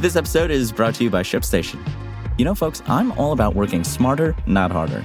This episode is brought to you by ShipStation. You know, folks, I'm all about working smarter, not harder.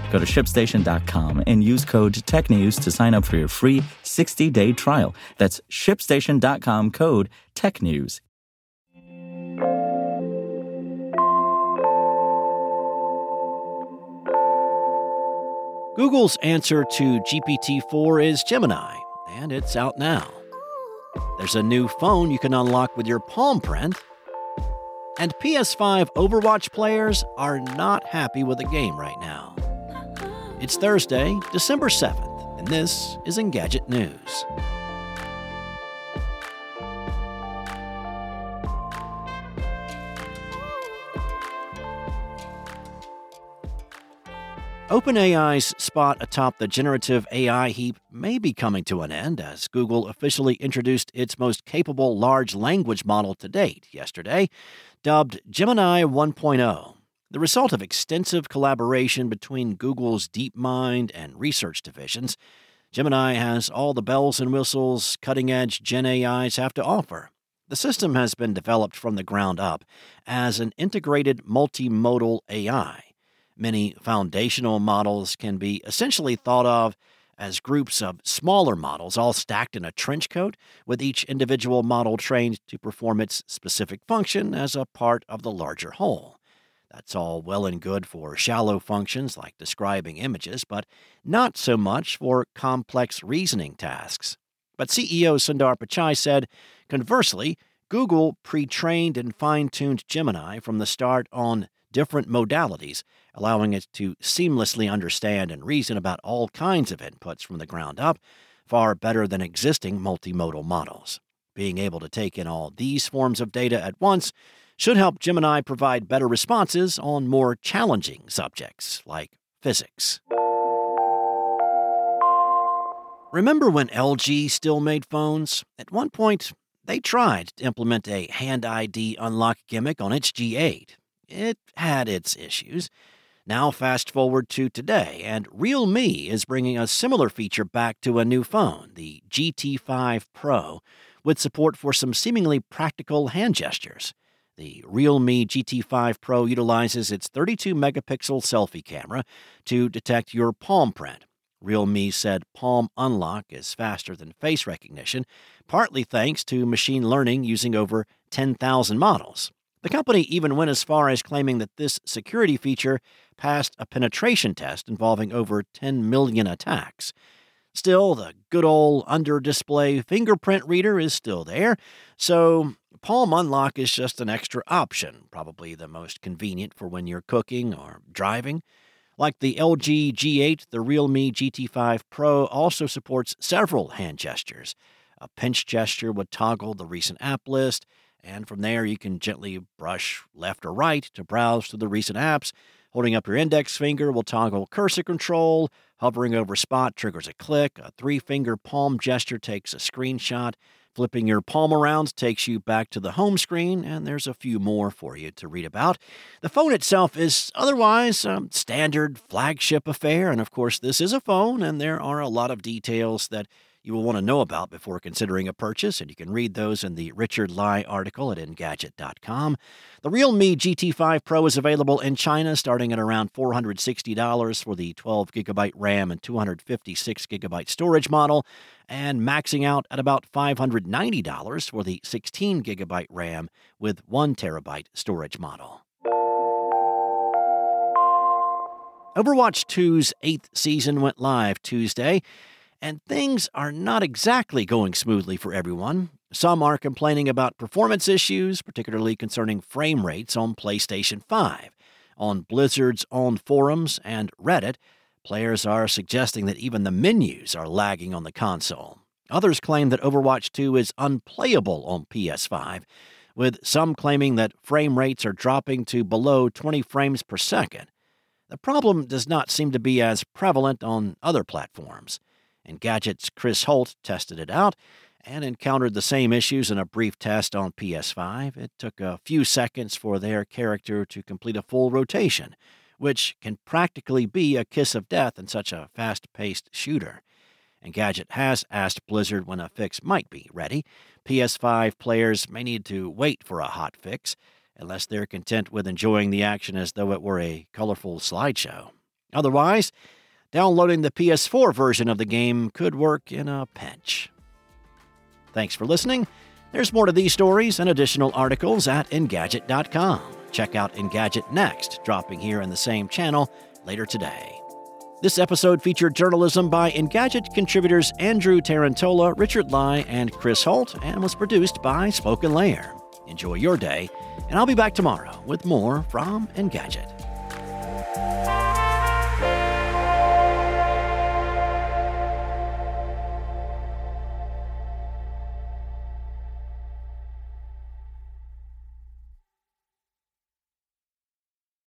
Go to shipstation.com and use code TechNews to sign up for your free 60 day trial. That's shipstation.com code TechNews. Google's answer to GPT 4 is Gemini, and it's out now. There's a new phone you can unlock with your palm print. And PS5 Overwatch players are not happy with the game right now. It's Thursday, December 7th, and this is Engadget News. OpenAI's spot atop the generative AI heap may be coming to an end as Google officially introduced its most capable large language model to date yesterday, dubbed Gemini 1.0, the result of extensive collaboration between Google's DeepMind and research divisions. Gemini has all the bells and whistles cutting edge Gen AIs have to offer. The system has been developed from the ground up as an integrated multimodal AI Many foundational models can be essentially thought of as groups of smaller models all stacked in a trench coat, with each individual model trained to perform its specific function as a part of the larger whole. That's all well and good for shallow functions like describing images, but not so much for complex reasoning tasks. But CEO Sundar Pichai said, conversely, Google pre trained and fine tuned Gemini from the start on different modalities, allowing it to seamlessly understand and reason about all kinds of inputs from the ground up, far better than existing multimodal models. Being able to take in all these forms of data at once should help Gemini provide better responses on more challenging subjects like physics. Remember when LG still made phones? At one point, they tried to implement a Hand ID unlock gimmick on its G8. It had its issues. Now, fast forward to today, and Realme is bringing a similar feature back to a new phone, the GT5 Pro, with support for some seemingly practical hand gestures. The Realme GT5 Pro utilizes its 32 megapixel selfie camera to detect your palm print. Realme said Palm Unlock is faster than face recognition, partly thanks to machine learning using over 10,000 models. The company even went as far as claiming that this security feature passed a penetration test involving over 10 million attacks. Still, the good old under display fingerprint reader is still there, so Palm Unlock is just an extra option, probably the most convenient for when you're cooking or driving. Like the LG G8, the Realme GT5 Pro also supports several hand gestures. A pinch gesture would toggle the recent app list, and from there, you can gently brush left or right to browse through the recent apps. Holding up your index finger will toggle cursor control. Hovering over spot triggers a click. A three finger palm gesture takes a screenshot. Flipping your palm around takes you back to the home screen, and there's a few more for you to read about. The phone itself is otherwise a standard flagship affair, and of course, this is a phone, and there are a lot of details that you will want to know about before considering a purchase, and you can read those in the Richard Lai article at Engadget.com. The Realme GT5 Pro is available in China starting at around $460 for the 12 gigabyte RAM and 256 gigabyte storage model, and maxing out at about $590 for the 16 gigabyte RAM with 1 terabyte storage model. Overwatch 2's eighth season went live Tuesday, and things are not exactly going smoothly for everyone. Some are complaining about performance issues, particularly concerning frame rates on PlayStation 5. On Blizzard's own forums and Reddit, players are suggesting that even the menus are lagging on the console. Others claim that Overwatch 2 is unplayable on PS5, with some claiming that frame rates are dropping to below 20 frames per second. The problem does not seem to be as prevalent on other platforms. Engadget's Chris Holt tested it out and encountered the same issues in a brief test on PS5. It took a few seconds for their character to complete a full rotation, which can practically be a kiss of death in such a fast paced shooter. Engadget has asked Blizzard when a fix might be ready. PS5 players may need to wait for a hot fix, unless they're content with enjoying the action as though it were a colorful slideshow. Otherwise, downloading the PS4 version of the game could work in a pinch. Thanks for listening. There's more to these stories and additional articles at Engadget.com. Check out Engadget next, dropping here in the same channel later today. This episode featured journalism by Engadget contributors Andrew Tarantola, Richard Lai, and Chris Holt, and was produced by Spoken Layer. Enjoy your day, and I'll be back tomorrow with more from Engadget.